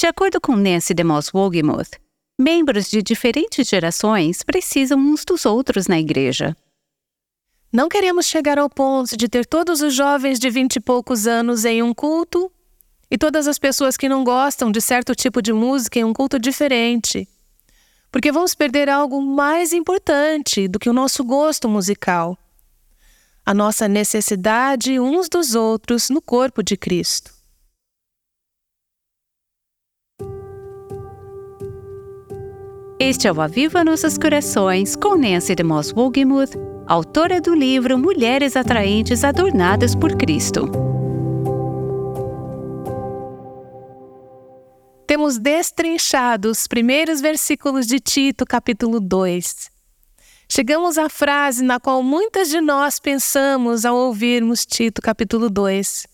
De acordo com Nancy DeMoss Wogemuth, membros de diferentes gerações precisam uns dos outros na igreja. Não queremos chegar ao ponto de ter todos os jovens de vinte e poucos anos em um culto e todas as pessoas que não gostam de certo tipo de música em um culto diferente. Porque vamos perder algo mais importante do que o nosso gosto musical: a nossa necessidade uns dos outros no corpo de Cristo. Este é o Aviva Nossos Corações com Nancy DeMoss Wogemuth, autora do livro Mulheres Atraentes Adornadas por Cristo. Temos destrinchado os primeiros versículos de Tito, capítulo 2. Chegamos à frase na qual muitas de nós pensamos ao ouvirmos Tito, capítulo 2.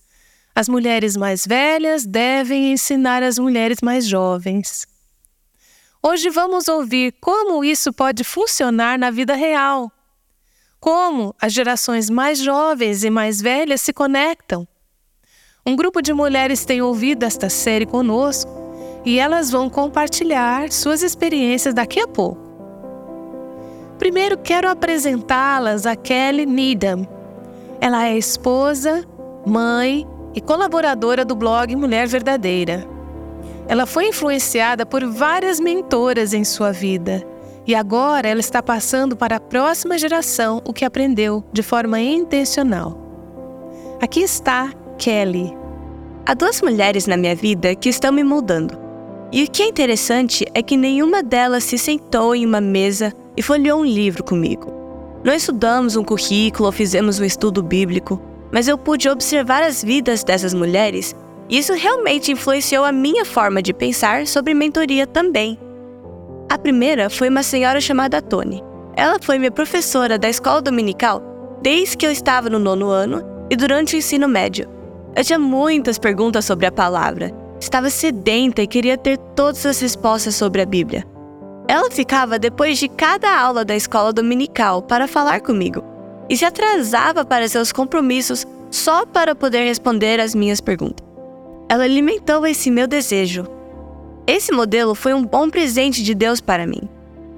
As mulheres mais velhas devem ensinar as mulheres mais jovens. Hoje vamos ouvir como isso pode funcionar na vida real. Como as gerações mais jovens e mais velhas se conectam. Um grupo de mulheres tem ouvido esta série conosco e elas vão compartilhar suas experiências daqui a pouco. Primeiro quero apresentá-las a Kelly Needham. Ela é esposa, mãe e colaboradora do blog Mulher Verdadeira. Ela foi influenciada por várias mentoras em sua vida e agora ela está passando para a próxima geração o que aprendeu de forma intencional. Aqui está Kelly. Há duas mulheres na minha vida que estão me moldando. E o que é interessante é que nenhuma delas se sentou em uma mesa e folheou um livro comigo. Não estudamos um currículo ou fizemos um estudo bíblico, mas eu pude observar as vidas dessas mulheres isso realmente influenciou a minha forma de pensar sobre mentoria também. A primeira foi uma senhora chamada Tony. Ela foi minha professora da escola dominical desde que eu estava no nono ano e durante o ensino médio. Eu tinha muitas perguntas sobre a palavra. Estava sedenta e queria ter todas as respostas sobre a Bíblia. Ela ficava depois de cada aula da escola dominical para falar comigo e se atrasava para seus compromissos só para poder responder as minhas perguntas. Ela alimentou esse meu desejo. Esse modelo foi um bom presente de Deus para mim.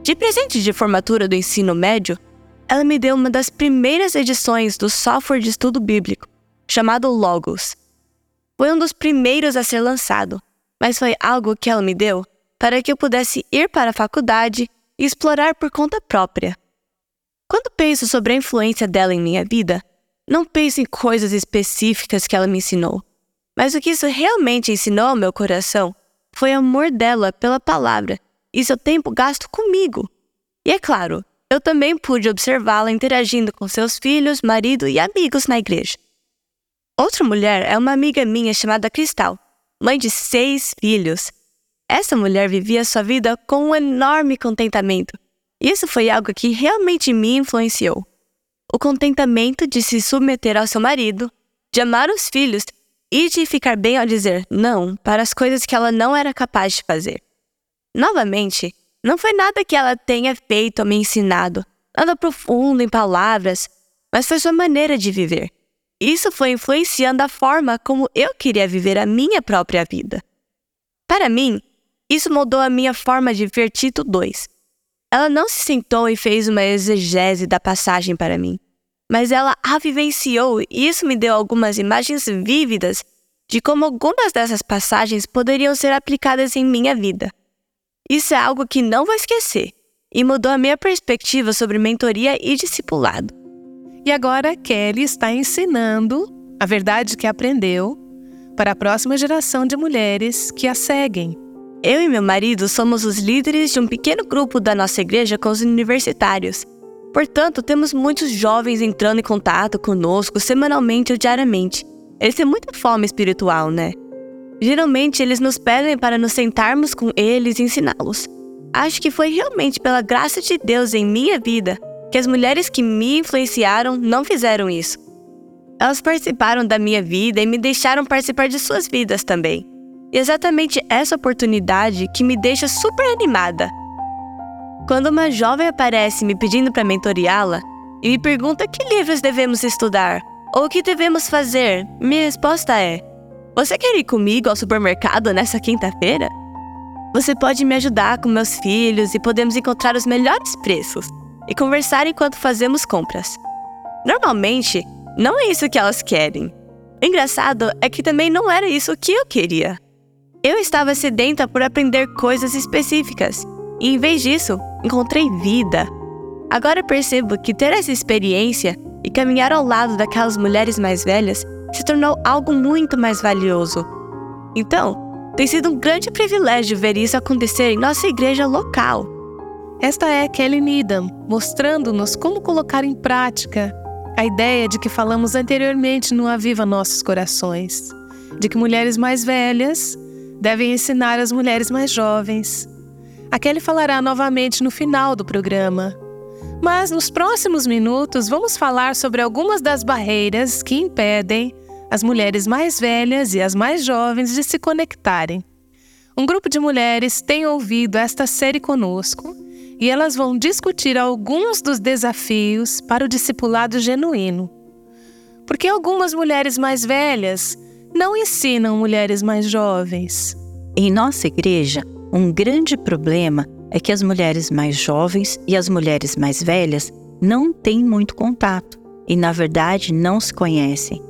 De presente de formatura do ensino médio, ela me deu uma das primeiras edições do software de estudo bíblico, chamado Logos. Foi um dos primeiros a ser lançado, mas foi algo que ela me deu para que eu pudesse ir para a faculdade e explorar por conta própria. Quando penso sobre a influência dela em minha vida, não penso em coisas específicas que ela me ensinou, mas o que isso realmente ensinou ao meu coração foi o amor dela pela palavra e seu tempo gasto comigo. E é claro, eu também pude observá-la interagindo com seus filhos, marido e amigos na igreja. Outra mulher é uma amiga minha chamada Cristal, mãe de seis filhos. Essa mulher vivia sua vida com um enorme contentamento. Isso foi algo que realmente me influenciou. O contentamento de se submeter ao seu marido, de amar os filhos e de ficar bem ao dizer não para as coisas que ela não era capaz de fazer. Novamente, não foi nada que ela tenha feito ou me ensinado, nada profundo em palavras, mas foi sua maneira de viver. Isso foi influenciando a forma como eu queria viver a minha própria vida. Para mim, isso mudou a minha forma de ver Tito 2. Ela não se sentou e fez uma exegese da passagem para mim mas ela a vivenciou e isso me deu algumas imagens vívidas de como algumas dessas passagens poderiam ser aplicadas em minha vida. Isso é algo que não vou esquecer e mudou a minha perspectiva sobre mentoria e discipulado. E agora Kelly está ensinando a verdade que aprendeu para a próxima geração de mulheres que a seguem. Eu e meu marido somos os líderes de um pequeno grupo da nossa igreja com os universitários Portanto, temos muitos jovens entrando em contato conosco semanalmente ou diariamente. Eles têm muita fome espiritual, né? Geralmente, eles nos pedem para nos sentarmos com eles e ensiná-los. Acho que foi realmente pela graça de Deus em minha vida que as mulheres que me influenciaram não fizeram isso. Elas participaram da minha vida e me deixaram participar de suas vidas também. E exatamente essa oportunidade que me deixa super animada quando uma jovem aparece me pedindo para mentoriá-la e me pergunta que livros devemos estudar ou o que devemos fazer, minha resposta é: Você quer ir comigo ao supermercado nessa quinta-feira? Você pode me ajudar com meus filhos e podemos encontrar os melhores preços e conversar enquanto fazemos compras. Normalmente, não é isso que elas querem. O engraçado é que também não era isso que eu queria. Eu estava sedenta por aprender coisas específicas e, em vez disso, encontrei vida. Agora percebo que ter essa experiência e caminhar ao lado daquelas mulheres mais velhas se tornou algo muito mais valioso. Então, tem sido um grande privilégio ver isso acontecer em nossa igreja local. Esta é Kelly Needham, mostrando-nos como colocar em prática a ideia de que falamos anteriormente no Aviva Nossos Corações, de que mulheres mais velhas devem ensinar as mulheres mais jovens. A Kelly falará novamente no final do programa. Mas nos próximos minutos vamos falar sobre algumas das barreiras que impedem as mulheres mais velhas e as mais jovens de se conectarem. Um grupo de mulheres tem ouvido esta série conosco e elas vão discutir alguns dos desafios para o discipulado genuíno. Porque algumas mulheres mais velhas não ensinam mulheres mais jovens. Em nossa igreja, um grande problema é que as mulheres mais jovens e as mulheres mais velhas não têm muito contato e, na verdade, não se conhecem.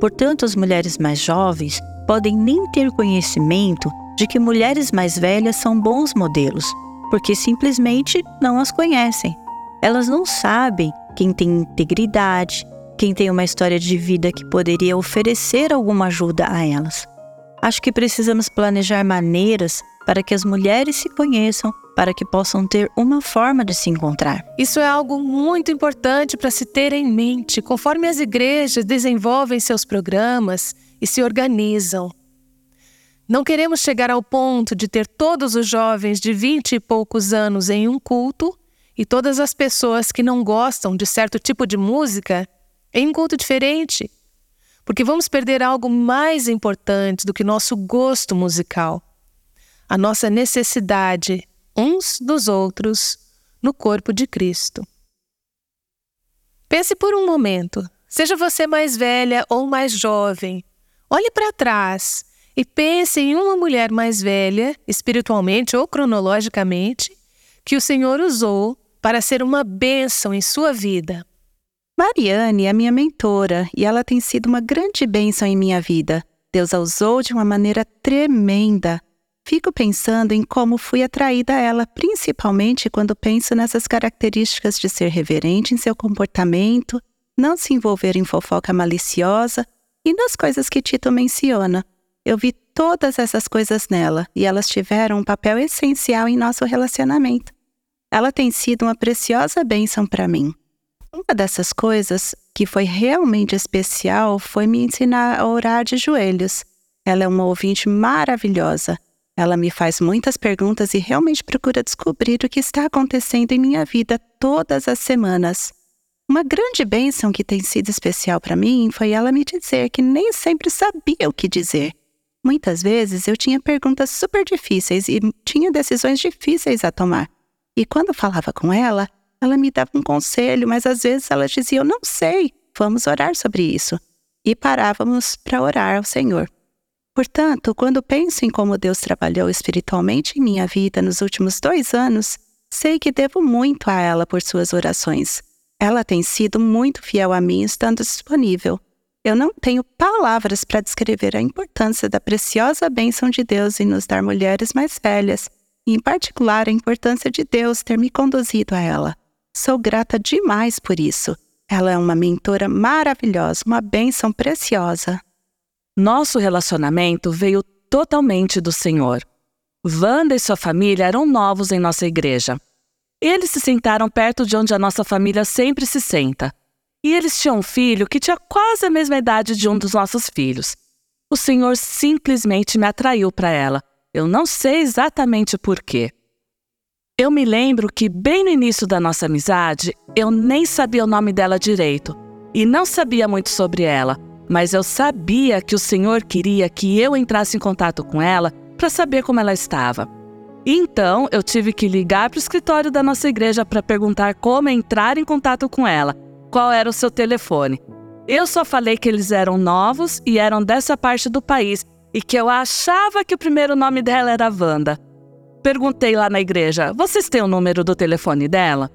Portanto, as mulheres mais jovens podem nem ter conhecimento de que mulheres mais velhas são bons modelos, porque simplesmente não as conhecem. Elas não sabem quem tem integridade, quem tem uma história de vida que poderia oferecer alguma ajuda a elas. Acho que precisamos planejar maneiras para que as mulheres se conheçam, para que possam ter uma forma de se encontrar. Isso é algo muito importante para se ter em mente conforme as igrejas desenvolvem seus programas e se organizam. Não queremos chegar ao ponto de ter todos os jovens de vinte e poucos anos em um culto e todas as pessoas que não gostam de certo tipo de música em um culto diferente, porque vamos perder algo mais importante do que nosso gosto musical a nossa necessidade uns dos outros no corpo de Cristo. Pense por um momento, seja você mais velha ou mais jovem, olhe para trás e pense em uma mulher mais velha, espiritualmente ou cronologicamente, que o Senhor usou para ser uma bênção em sua vida. Mariane é minha mentora e ela tem sido uma grande bênção em minha vida. Deus a usou de uma maneira tremenda Fico pensando em como fui atraída a ela, principalmente quando penso nessas características de ser reverente em seu comportamento, não se envolver em fofoca maliciosa e nas coisas que Tito menciona. Eu vi todas essas coisas nela e elas tiveram um papel essencial em nosso relacionamento. Ela tem sido uma preciosa bênção para mim. Uma dessas coisas que foi realmente especial foi me ensinar a orar de joelhos. Ela é uma ouvinte maravilhosa ela me faz muitas perguntas e realmente procura descobrir o que está acontecendo em minha vida todas as semanas. Uma grande bênção que tem sido especial para mim foi ela me dizer que nem sempre sabia o que dizer. Muitas vezes eu tinha perguntas super difíceis e tinha decisões difíceis a tomar. E quando falava com ela, ela me dava um conselho, mas às vezes ela dizia: Eu não sei, vamos orar sobre isso. E parávamos para orar ao Senhor. Portanto, quando penso em como Deus trabalhou espiritualmente em minha vida nos últimos dois anos, sei que devo muito a ela por suas orações. Ela tem sido muito fiel a mim estando disponível. Eu não tenho palavras para descrever a importância da preciosa bênção de Deus em nos dar mulheres mais velhas, e em particular a importância de Deus ter me conduzido a ela. Sou grata demais por isso. Ela é uma mentora maravilhosa, uma bênção preciosa. Nosso relacionamento veio totalmente do Senhor. Wanda e sua família eram novos em nossa igreja. Eles se sentaram perto de onde a nossa família sempre se senta. E eles tinham um filho que tinha quase a mesma idade de um dos nossos filhos. O Senhor simplesmente me atraiu para ela. Eu não sei exatamente por quê. Eu me lembro que, bem no início da nossa amizade, eu nem sabia o nome dela direito e não sabia muito sobre ela mas eu sabia que o Senhor queria que eu entrasse em contato com ela para saber como ela estava. Então, eu tive que ligar para o escritório da nossa igreja para perguntar como entrar em contato com ela, qual era o seu telefone. Eu só falei que eles eram novos e eram dessa parte do país e que eu achava que o primeiro nome dela era Wanda. Perguntei lá na igreja: vocês têm o número do telefone dela?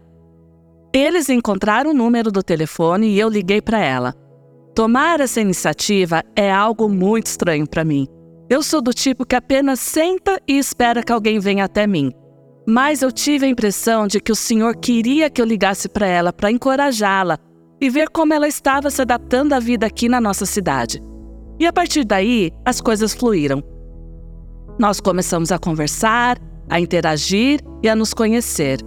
Eles encontraram o número do telefone e eu liguei para ela. Tomar essa iniciativa é algo muito estranho para mim. Eu sou do tipo que apenas senta e espera que alguém venha até mim. Mas eu tive a impressão de que o Senhor queria que eu ligasse para ela para encorajá-la e ver como ela estava se adaptando à vida aqui na nossa cidade. E a partir daí, as coisas fluíram. Nós começamos a conversar, a interagir e a nos conhecer.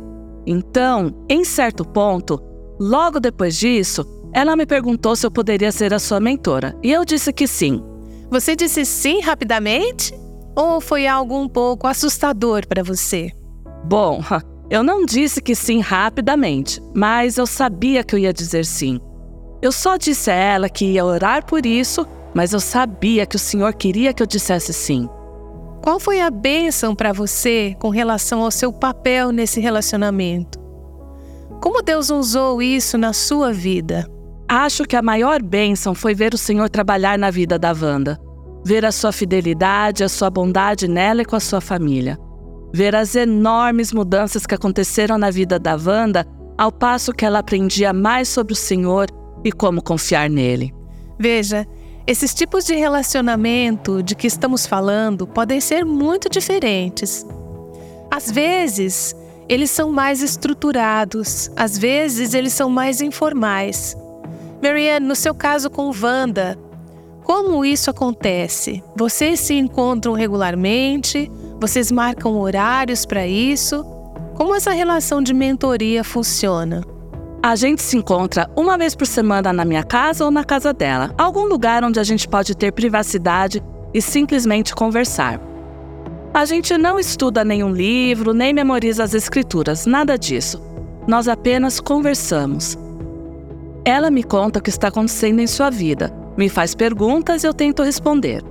Então, em certo ponto, logo depois disso, ela me perguntou se eu poderia ser a sua mentora, e eu disse que sim. Você disse sim rapidamente? Ou foi algo um pouco assustador para você? Bom, eu não disse que sim rapidamente, mas eu sabia que eu ia dizer sim. Eu só disse a ela que ia orar por isso, mas eu sabia que o Senhor queria que eu dissesse sim. Qual foi a bênção para você com relação ao seu papel nesse relacionamento? Como Deus usou isso na sua vida? Acho que a maior bênção foi ver o Senhor trabalhar na vida da Wanda. Ver a sua fidelidade, a sua bondade nela e com a sua família. Ver as enormes mudanças que aconteceram na vida da Wanda ao passo que ela aprendia mais sobre o Senhor e como confiar nele. Veja, esses tipos de relacionamento de que estamos falando podem ser muito diferentes. Às vezes, eles são mais estruturados, às vezes, eles são mais informais. Marianne, no seu caso com Wanda, como isso acontece? Vocês se encontram regularmente? Vocês marcam horários para isso? Como essa relação de mentoria funciona? A gente se encontra uma vez por semana na minha casa ou na casa dela, algum lugar onde a gente pode ter privacidade e simplesmente conversar. A gente não estuda nenhum livro, nem memoriza as escrituras, nada disso. Nós apenas conversamos. Ela me conta o que está acontecendo em sua vida, me faz perguntas e eu tento responder.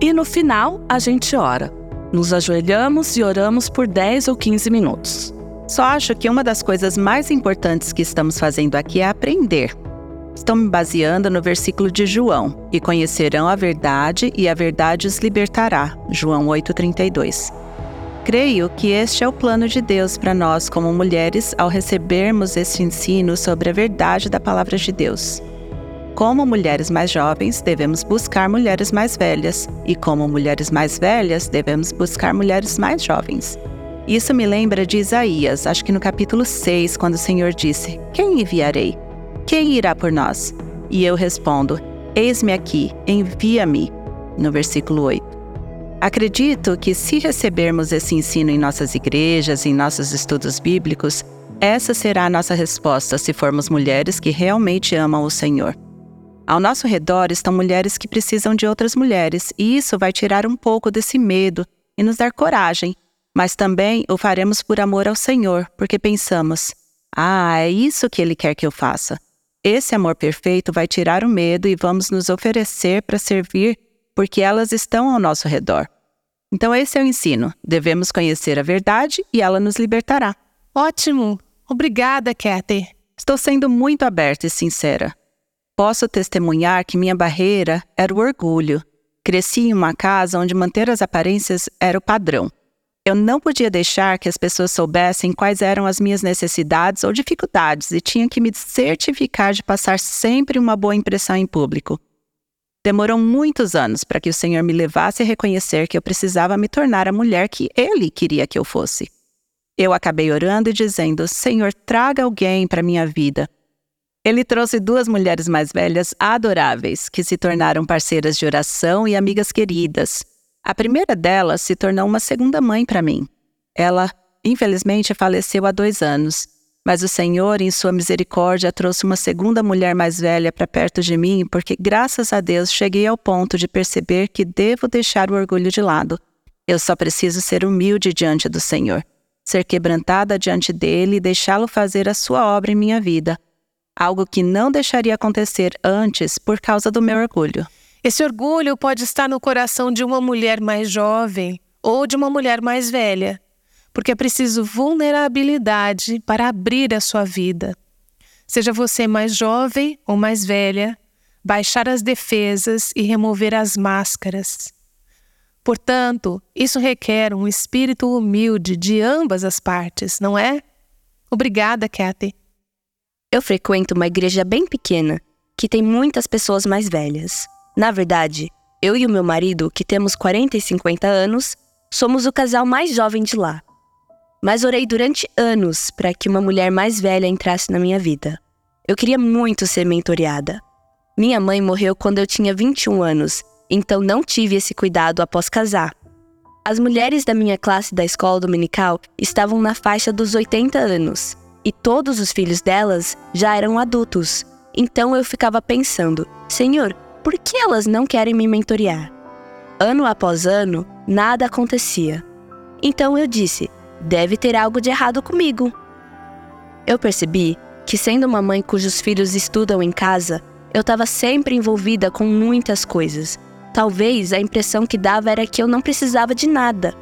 E no final, a gente ora. Nos ajoelhamos e oramos por 10 ou 15 minutos. Só acho que uma das coisas mais importantes que estamos fazendo aqui é aprender. Estou me baseando no versículo de João: E conhecerão a verdade, e a verdade os libertará. João 8,32. Creio que este é o plano de Deus para nós, como mulheres, ao recebermos este ensino sobre a verdade da palavra de Deus. Como mulheres mais jovens, devemos buscar mulheres mais velhas, e como mulheres mais velhas, devemos buscar mulheres mais jovens. Isso me lembra de Isaías, acho que no capítulo 6, quando o Senhor disse: Quem enviarei? Quem irá por nós? E eu respondo: Eis-me aqui, envia-me. No versículo 8. Acredito que, se recebermos esse ensino em nossas igrejas, em nossos estudos bíblicos, essa será a nossa resposta se formos mulheres que realmente amam o Senhor. Ao nosso redor estão mulheres que precisam de outras mulheres, e isso vai tirar um pouco desse medo e nos dar coragem, mas também o faremos por amor ao Senhor, porque pensamos: ah, é isso que Ele quer que eu faça. Esse amor perfeito vai tirar o medo e vamos nos oferecer para servir porque elas estão ao nosso redor. Então, esse é o ensino. Devemos conhecer a verdade e ela nos libertará. Ótimo! Obrigada, Kathy. Estou sendo muito aberta e sincera. Posso testemunhar que minha barreira era o orgulho. Cresci em uma casa onde manter as aparências era o padrão. Eu não podia deixar que as pessoas soubessem quais eram as minhas necessidades ou dificuldades e tinha que me certificar de passar sempre uma boa impressão em público. Demorou muitos anos para que o Senhor me levasse a reconhecer que eu precisava me tornar a mulher que Ele queria que eu fosse. Eu acabei orando e dizendo: Senhor, traga alguém para minha vida. Ele trouxe duas mulheres mais velhas adoráveis, que se tornaram parceiras de oração e amigas queridas. A primeira delas se tornou uma segunda mãe para mim. Ela, infelizmente, faleceu há dois anos mas o Senhor, em sua misericórdia, trouxe uma segunda mulher mais velha para perto de mim, porque graças a Deus cheguei ao ponto de perceber que devo deixar o orgulho de lado. Eu só preciso ser humilde diante do Senhor, ser quebrantada diante dele e deixá-lo fazer a sua obra em minha vida. Algo que não deixaria acontecer antes por causa do meu orgulho. Esse orgulho pode estar no coração de uma mulher mais jovem ou de uma mulher mais velha porque é preciso vulnerabilidade para abrir a sua vida. Seja você mais jovem ou mais velha, baixar as defesas e remover as máscaras. portanto, isso requer um espírito humilde de ambas as partes, não é? Obrigada, Kathy. Eu frequento uma igreja bem pequena, que tem muitas pessoas mais velhas. Na verdade, eu e o meu marido, que temos 40 e 50 anos, somos o casal mais jovem de lá. Mas orei durante anos para que uma mulher mais velha entrasse na minha vida. Eu queria muito ser mentoreada. Minha mãe morreu quando eu tinha 21 anos, então não tive esse cuidado após casar. As mulheres da minha classe da escola dominical estavam na faixa dos 80 anos e todos os filhos delas já eram adultos. Então eu ficava pensando: Senhor, por que elas não querem me mentorear? Ano após ano, nada acontecia. Então eu disse: deve ter algo de errado comigo. Eu percebi que, sendo uma mãe cujos filhos estudam em casa, eu estava sempre envolvida com muitas coisas. Talvez a impressão que dava era que eu não precisava de nada.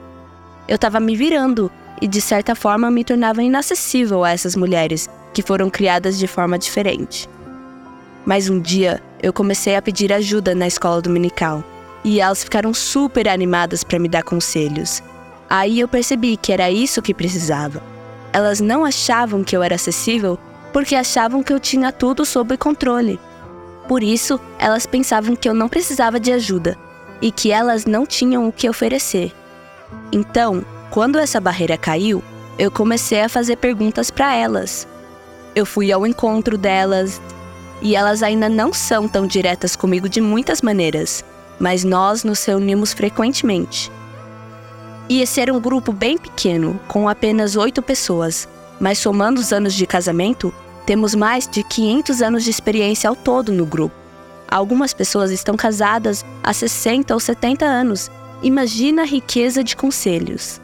Eu estava me virando e, de certa forma, me tornava inacessível a essas mulheres que foram criadas de forma diferente. Mas um dia eu comecei a pedir ajuda na escola dominical e elas ficaram super animadas para me dar conselhos. Aí eu percebi que era isso que precisava. Elas não achavam que eu era acessível porque achavam que eu tinha tudo sob controle. Por isso, elas pensavam que eu não precisava de ajuda e que elas não tinham o que oferecer. Então, quando essa barreira caiu, eu comecei a fazer perguntas para elas. Eu fui ao encontro delas e elas ainda não são tão diretas comigo de muitas maneiras, mas nós nos reunimos frequentemente. Esse era um grupo bem pequeno, com apenas oito pessoas, mas somando os anos de casamento, temos mais de 500 anos de experiência ao todo no grupo. Algumas pessoas estão casadas há 60 ou 70 anos. Imagina a riqueza de conselhos.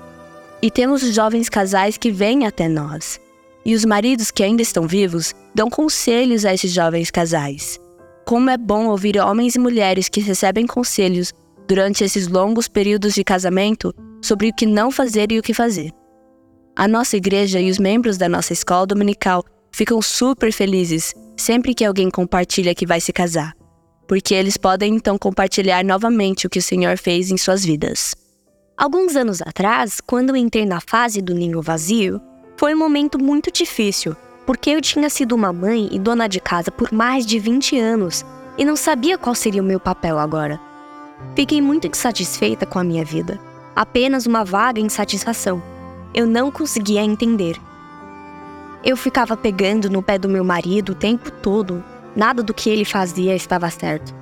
E temos os jovens casais que vêm até nós. E os maridos que ainda estão vivos dão conselhos a esses jovens casais. Como é bom ouvir homens e mulheres que recebem conselhos durante esses longos períodos de casamento sobre o que não fazer e o que fazer. A nossa igreja e os membros da nossa escola dominical ficam super felizes sempre que alguém compartilha que vai se casar, porque eles podem então compartilhar novamente o que o Senhor fez em suas vidas. Alguns anos atrás, quando entrei na fase do ninho vazio, foi um momento muito difícil, porque eu tinha sido uma mãe e dona de casa por mais de 20 anos e não sabia qual seria o meu papel agora. Fiquei muito insatisfeita com a minha vida, apenas uma vaga insatisfação. Eu não conseguia entender eu ficava pegando no pé do meu marido o tempo todo. Nada do que ele fazia estava certo.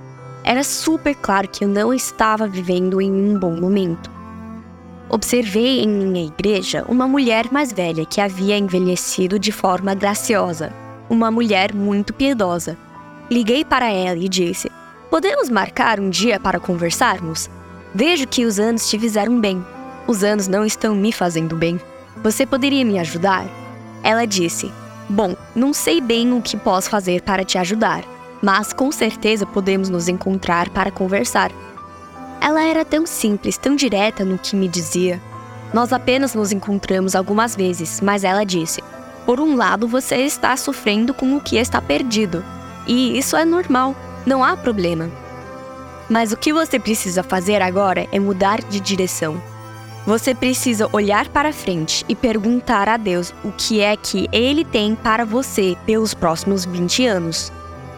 Era super claro que eu não estava vivendo em um bom momento. Observei em minha igreja uma mulher mais velha que havia envelhecido de forma graciosa, uma mulher muito piedosa. Liguei para ela e disse: Podemos marcar um dia para conversarmos? Vejo que os anos te fizeram bem. Os anos não estão me fazendo bem. Você poderia me ajudar? Ela disse: Bom, não sei bem o que posso fazer para te ajudar, mas com certeza podemos nos encontrar para conversar. Ela era tão simples, tão direta no que me dizia. Nós apenas nos encontramos algumas vezes, mas ela disse: Por um lado, você está sofrendo com o que está perdido, e isso é normal, não há problema. Mas o que você precisa fazer agora é mudar de direção. Você precisa olhar para frente e perguntar a Deus o que é que Ele tem para você pelos próximos 20 anos.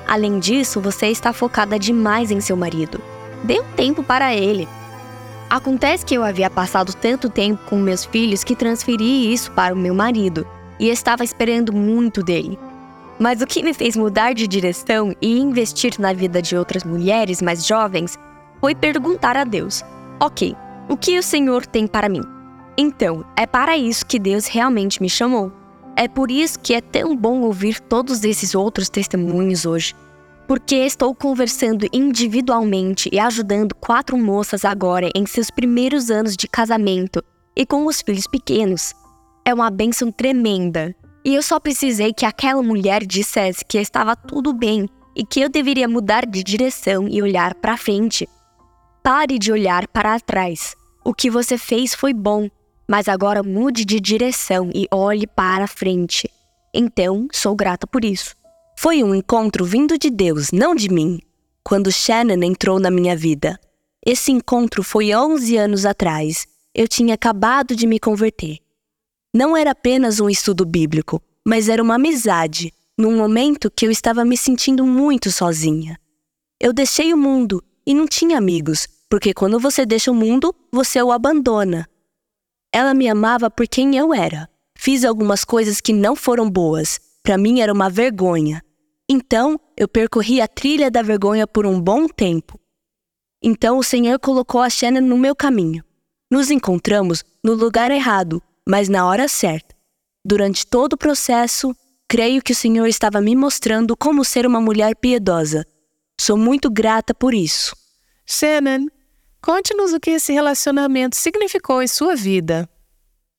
Além disso, você está focada demais em seu marido. Dê um tempo para ele. Acontece que eu havia passado tanto tempo com meus filhos que transferi isso para o meu marido e estava esperando muito dele. Mas o que me fez mudar de direção e investir na vida de outras mulheres mais jovens foi perguntar a Deus: Ok, o que o Senhor tem para mim? Então, é para isso que Deus realmente me chamou. É por isso que é tão bom ouvir todos esses outros testemunhos hoje. Porque estou conversando individualmente e ajudando quatro moças agora em seus primeiros anos de casamento e com os filhos pequenos. É uma bênção tremenda. E eu só precisei que aquela mulher dissesse que estava tudo bem e que eu deveria mudar de direção e olhar para frente Pare de olhar para trás. O que você fez foi bom, mas agora mude de direção e olhe para frente. Então, sou grata por isso. Foi um encontro vindo de Deus, não de mim, quando Shannon entrou na minha vida. Esse encontro foi 11 anos atrás. Eu tinha acabado de me converter. Não era apenas um estudo bíblico, mas era uma amizade, num momento que eu estava me sentindo muito sozinha. Eu deixei o mundo e não tinha amigos, porque quando você deixa o mundo, você o abandona. Ela me amava por quem eu era. Fiz algumas coisas que não foram boas. Para mim era uma vergonha. Então, eu percorri a trilha da vergonha por um bom tempo. Então, o Senhor colocou a Shannon no meu caminho. Nos encontramos no lugar errado, mas na hora certa. Durante todo o processo, creio que o Senhor estava me mostrando como ser uma mulher piedosa. Sou muito grata por isso. Shannon, conte-nos o que esse relacionamento significou em sua vida.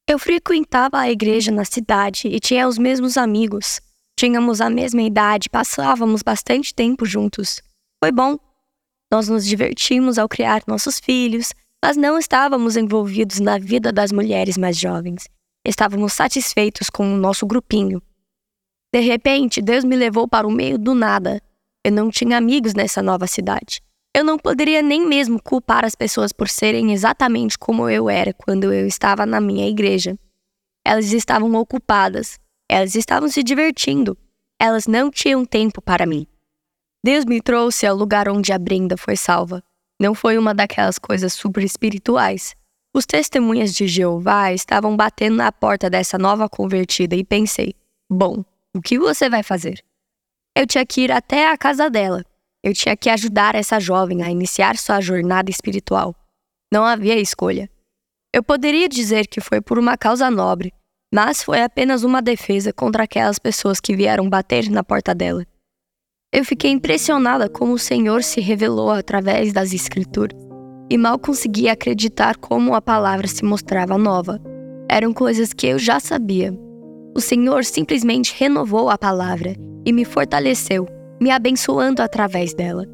Eu frequentava a igreja na cidade e tinha os mesmos amigos. Tínhamos a mesma idade, passávamos bastante tempo juntos. Foi bom. Nós nos divertimos ao criar nossos filhos, mas não estávamos envolvidos na vida das mulheres mais jovens. Estávamos satisfeitos com o nosso grupinho. De repente, Deus me levou para o meio do nada. Eu não tinha amigos nessa nova cidade. Eu não poderia nem mesmo culpar as pessoas por serem exatamente como eu era quando eu estava na minha igreja. Elas estavam ocupadas, elas estavam se divertindo. Elas não tinham tempo para mim. Deus me trouxe ao lugar onde a Brenda foi salva. Não foi uma daquelas coisas super espirituais. Os testemunhas de Jeová estavam batendo na porta dessa nova convertida e pensei: bom, o que você vai fazer? Eu tinha que ir até a casa dela. Eu tinha que ajudar essa jovem a iniciar sua jornada espiritual. Não havia escolha. Eu poderia dizer que foi por uma causa nobre, mas foi apenas uma defesa contra aquelas pessoas que vieram bater na porta dela. Eu fiquei impressionada como o Senhor se revelou através das Escrituras e mal conseguia acreditar como a palavra se mostrava nova. Eram coisas que eu já sabia. O Senhor simplesmente renovou a palavra e me fortaleceu, me abençoando através dela.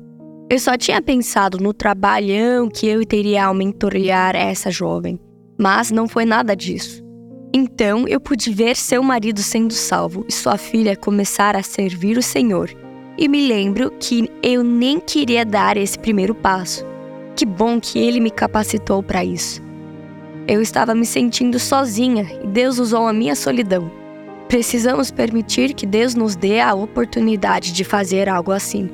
Eu só tinha pensado no trabalhão que eu teria ao mentorear essa jovem, mas não foi nada disso. Então eu pude ver seu marido sendo salvo e sua filha começar a servir o Senhor. E me lembro que eu nem queria dar esse primeiro passo. Que bom que ele me capacitou para isso. Eu estava me sentindo sozinha e Deus usou a minha solidão. Precisamos permitir que Deus nos dê a oportunidade de fazer algo assim.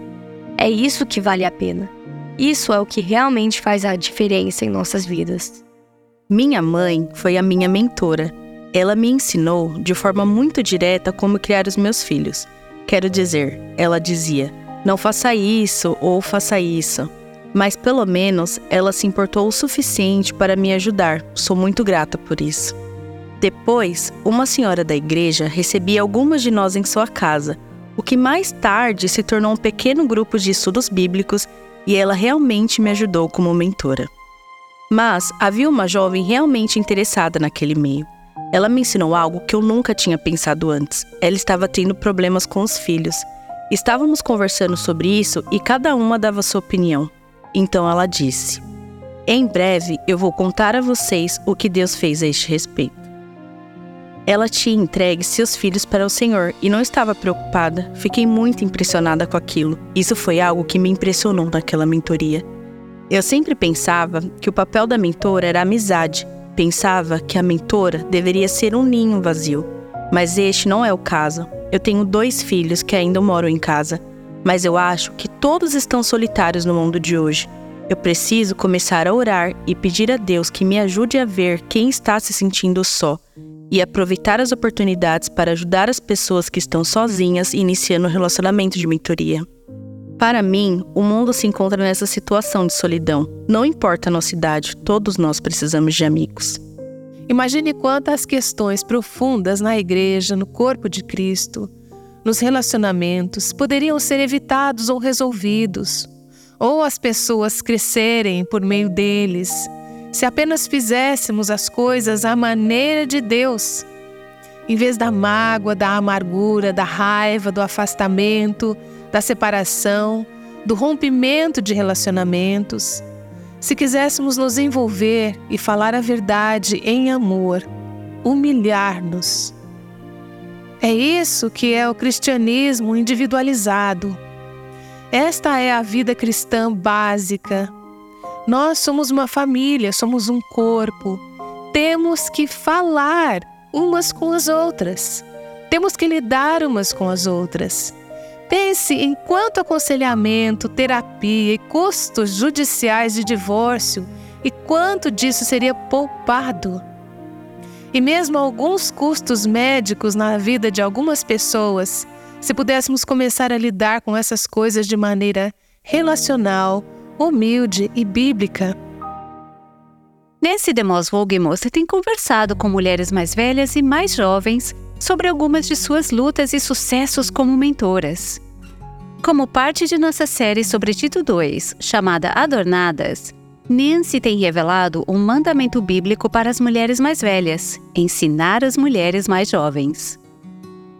É isso que vale a pena. Isso é o que realmente faz a diferença em nossas vidas. Minha mãe foi a minha mentora ela me ensinou de forma muito direta como criar os meus filhos. Quero dizer, ela dizia: não faça isso ou faça isso. Mas pelo menos ela se importou o suficiente para me ajudar. Sou muito grata por isso. Depois, uma senhora da igreja recebia algumas de nós em sua casa, o que mais tarde se tornou um pequeno grupo de estudos bíblicos e ela realmente me ajudou como mentora. Mas havia uma jovem realmente interessada naquele meio. Ela me ensinou algo que eu nunca tinha pensado antes. Ela estava tendo problemas com os filhos. Estávamos conversando sobre isso e cada uma dava sua opinião. Então ela disse: Em breve eu vou contar a vocês o que Deus fez a este respeito. Ela tinha entregue seus filhos para o Senhor e não estava preocupada. Fiquei muito impressionada com aquilo. Isso foi algo que me impressionou naquela mentoria. Eu sempre pensava que o papel da mentora era amizade, Pensava que a mentora deveria ser um ninho vazio, mas este não é o caso. Eu tenho dois filhos que ainda moram em casa, mas eu acho que todos estão solitários no mundo de hoje. Eu preciso começar a orar e pedir a Deus que me ajude a ver quem está se sentindo só e aproveitar as oportunidades para ajudar as pessoas que estão sozinhas iniciando um relacionamento de mentoria. Para mim, o mundo se encontra nessa situação de solidão. Não importa a nossa idade, todos nós precisamos de amigos. Imagine quantas questões profundas na igreja, no corpo de Cristo, nos relacionamentos poderiam ser evitados ou resolvidos, ou as pessoas crescerem por meio deles, se apenas fizéssemos as coisas à maneira de Deus. Em vez da mágoa, da amargura, da raiva, do afastamento, da separação, do rompimento de relacionamentos. Se quiséssemos nos envolver e falar a verdade em amor, humilhar-nos. É isso que é o cristianismo individualizado. Esta é a vida cristã básica. Nós somos uma família, somos um corpo. Temos que falar umas com as outras. Temos que lidar umas com as outras. Pense em quanto aconselhamento, terapia e custos judiciais de divórcio e quanto disso seria poupado. E mesmo alguns custos médicos na vida de algumas pessoas, se pudéssemos começar a lidar com essas coisas de maneira relacional, humilde e bíblica. Nancy DeMoss Wogemoth tem conversado com mulheres mais velhas e mais jovens sobre algumas de suas lutas e sucessos como mentoras. Como parte de nossa série sobre Tito 2, chamada Adornadas, Nancy tem revelado um mandamento bíblico para as mulheres mais velhas: ensinar as mulheres mais jovens.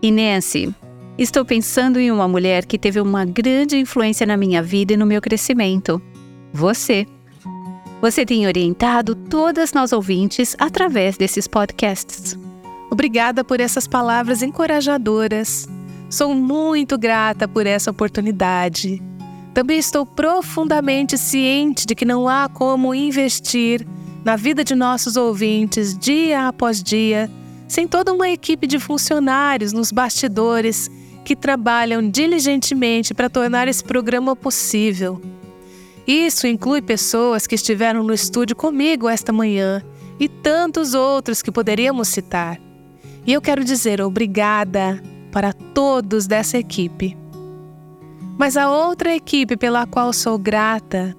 E Nancy, estou pensando em uma mulher que teve uma grande influência na minha vida e no meu crescimento. Você. Você tem orientado todas nós ouvintes através desses podcasts. Obrigada por essas palavras encorajadoras. Sou muito grata por essa oportunidade. Também estou profundamente ciente de que não há como investir na vida de nossos ouvintes dia após dia sem toda uma equipe de funcionários nos bastidores que trabalham diligentemente para tornar esse programa possível. Isso inclui pessoas que estiveram no estúdio comigo esta manhã e tantos outros que poderíamos citar. E eu quero dizer obrigada para todos dessa equipe. Mas a outra equipe pela qual sou grata,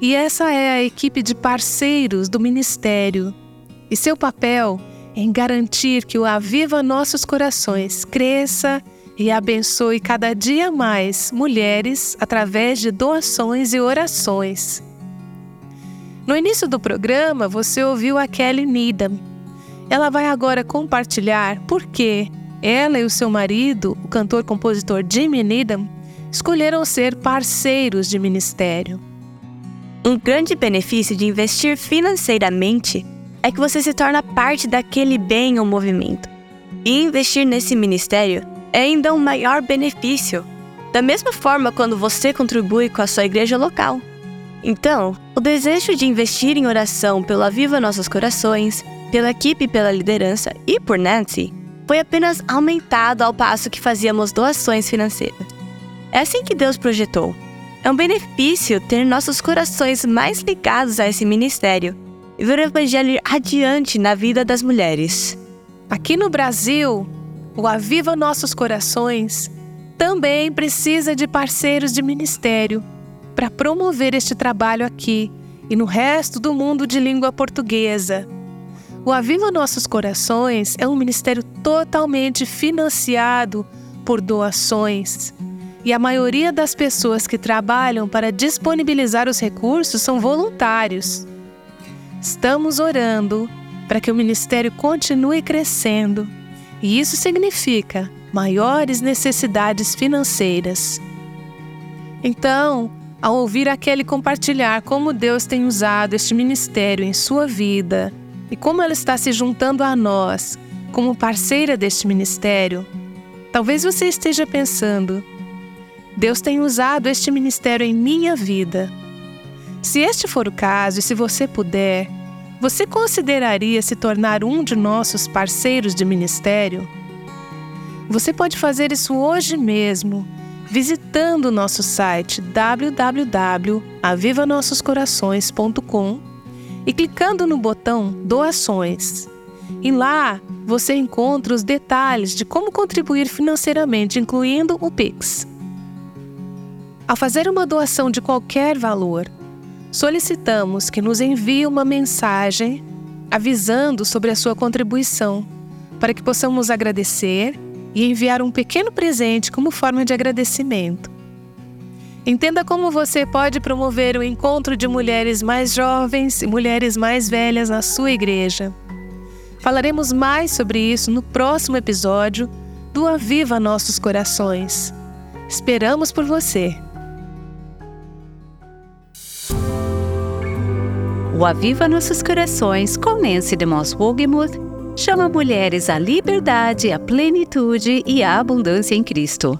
e essa é a equipe de parceiros do ministério, e seu papel em garantir que o Aviva Nossos Corações cresça e abençoe cada dia mais mulheres através de doações e orações. No início do programa, você ouviu a Kelly Needham, ela vai agora compartilhar por que ela e o seu marido, o cantor-compositor Jimmy Needham, escolheram ser parceiros de ministério. Um grande benefício de investir financeiramente é que você se torna parte daquele bem ou movimento. E investir nesse ministério é ainda um maior benefício, da mesma forma quando você contribui com a sua igreja local. Então, o desejo de investir em oração pelo Aviva Nossos Corações pela equipe pela liderança e por Nancy, foi apenas aumentado ao passo que fazíamos doações financeiras. É assim que Deus projetou. É um benefício ter nossos corações mais ligados a esse ministério e ver o evangelho adiante na vida das mulheres. Aqui no Brasil, o Aviva Nossos Corações também precisa de parceiros de ministério para promover este trabalho aqui e no resto do mundo de língua portuguesa. O Aviva Nossos Corações é um ministério totalmente financiado por doações. E a maioria das pessoas que trabalham para disponibilizar os recursos são voluntários. Estamos orando para que o ministério continue crescendo, e isso significa maiores necessidades financeiras. Então, ao ouvir aquele compartilhar como Deus tem usado este ministério em sua vida, e como ela está se juntando a nós como parceira deste ministério, talvez você esteja pensando: Deus tem usado este ministério em minha vida. Se este for o caso e se você puder, você consideraria se tornar um de nossos parceiros de ministério? Você pode fazer isso hoje mesmo, visitando o nosso site www.avivanossoscorações.com e clicando no botão Doações. E lá você encontra os detalhes de como contribuir financeiramente, incluindo o Pix. Ao fazer uma doação de qualquer valor, solicitamos que nos envie uma mensagem avisando sobre a sua contribuição, para que possamos agradecer e enviar um pequeno presente como forma de agradecimento. Entenda como você pode promover o encontro de mulheres mais jovens e mulheres mais velhas na sua igreja. Falaremos mais sobre isso no próximo episódio do Aviva Nossos Corações. Esperamos por você! O Aviva Nossos Corações com Nancy DeMoss Wogemuth chama mulheres à liberdade, à plenitude e à abundância em Cristo.